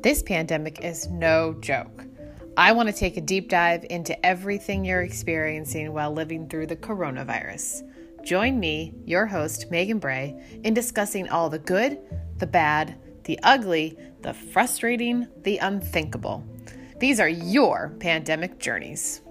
This pandemic is no joke. I want to take a deep dive into everything you're experiencing while living through the coronavirus. Join me, your host, Megan Bray, in discussing all the good, the bad, the ugly, the frustrating, the unthinkable. These are your pandemic journeys.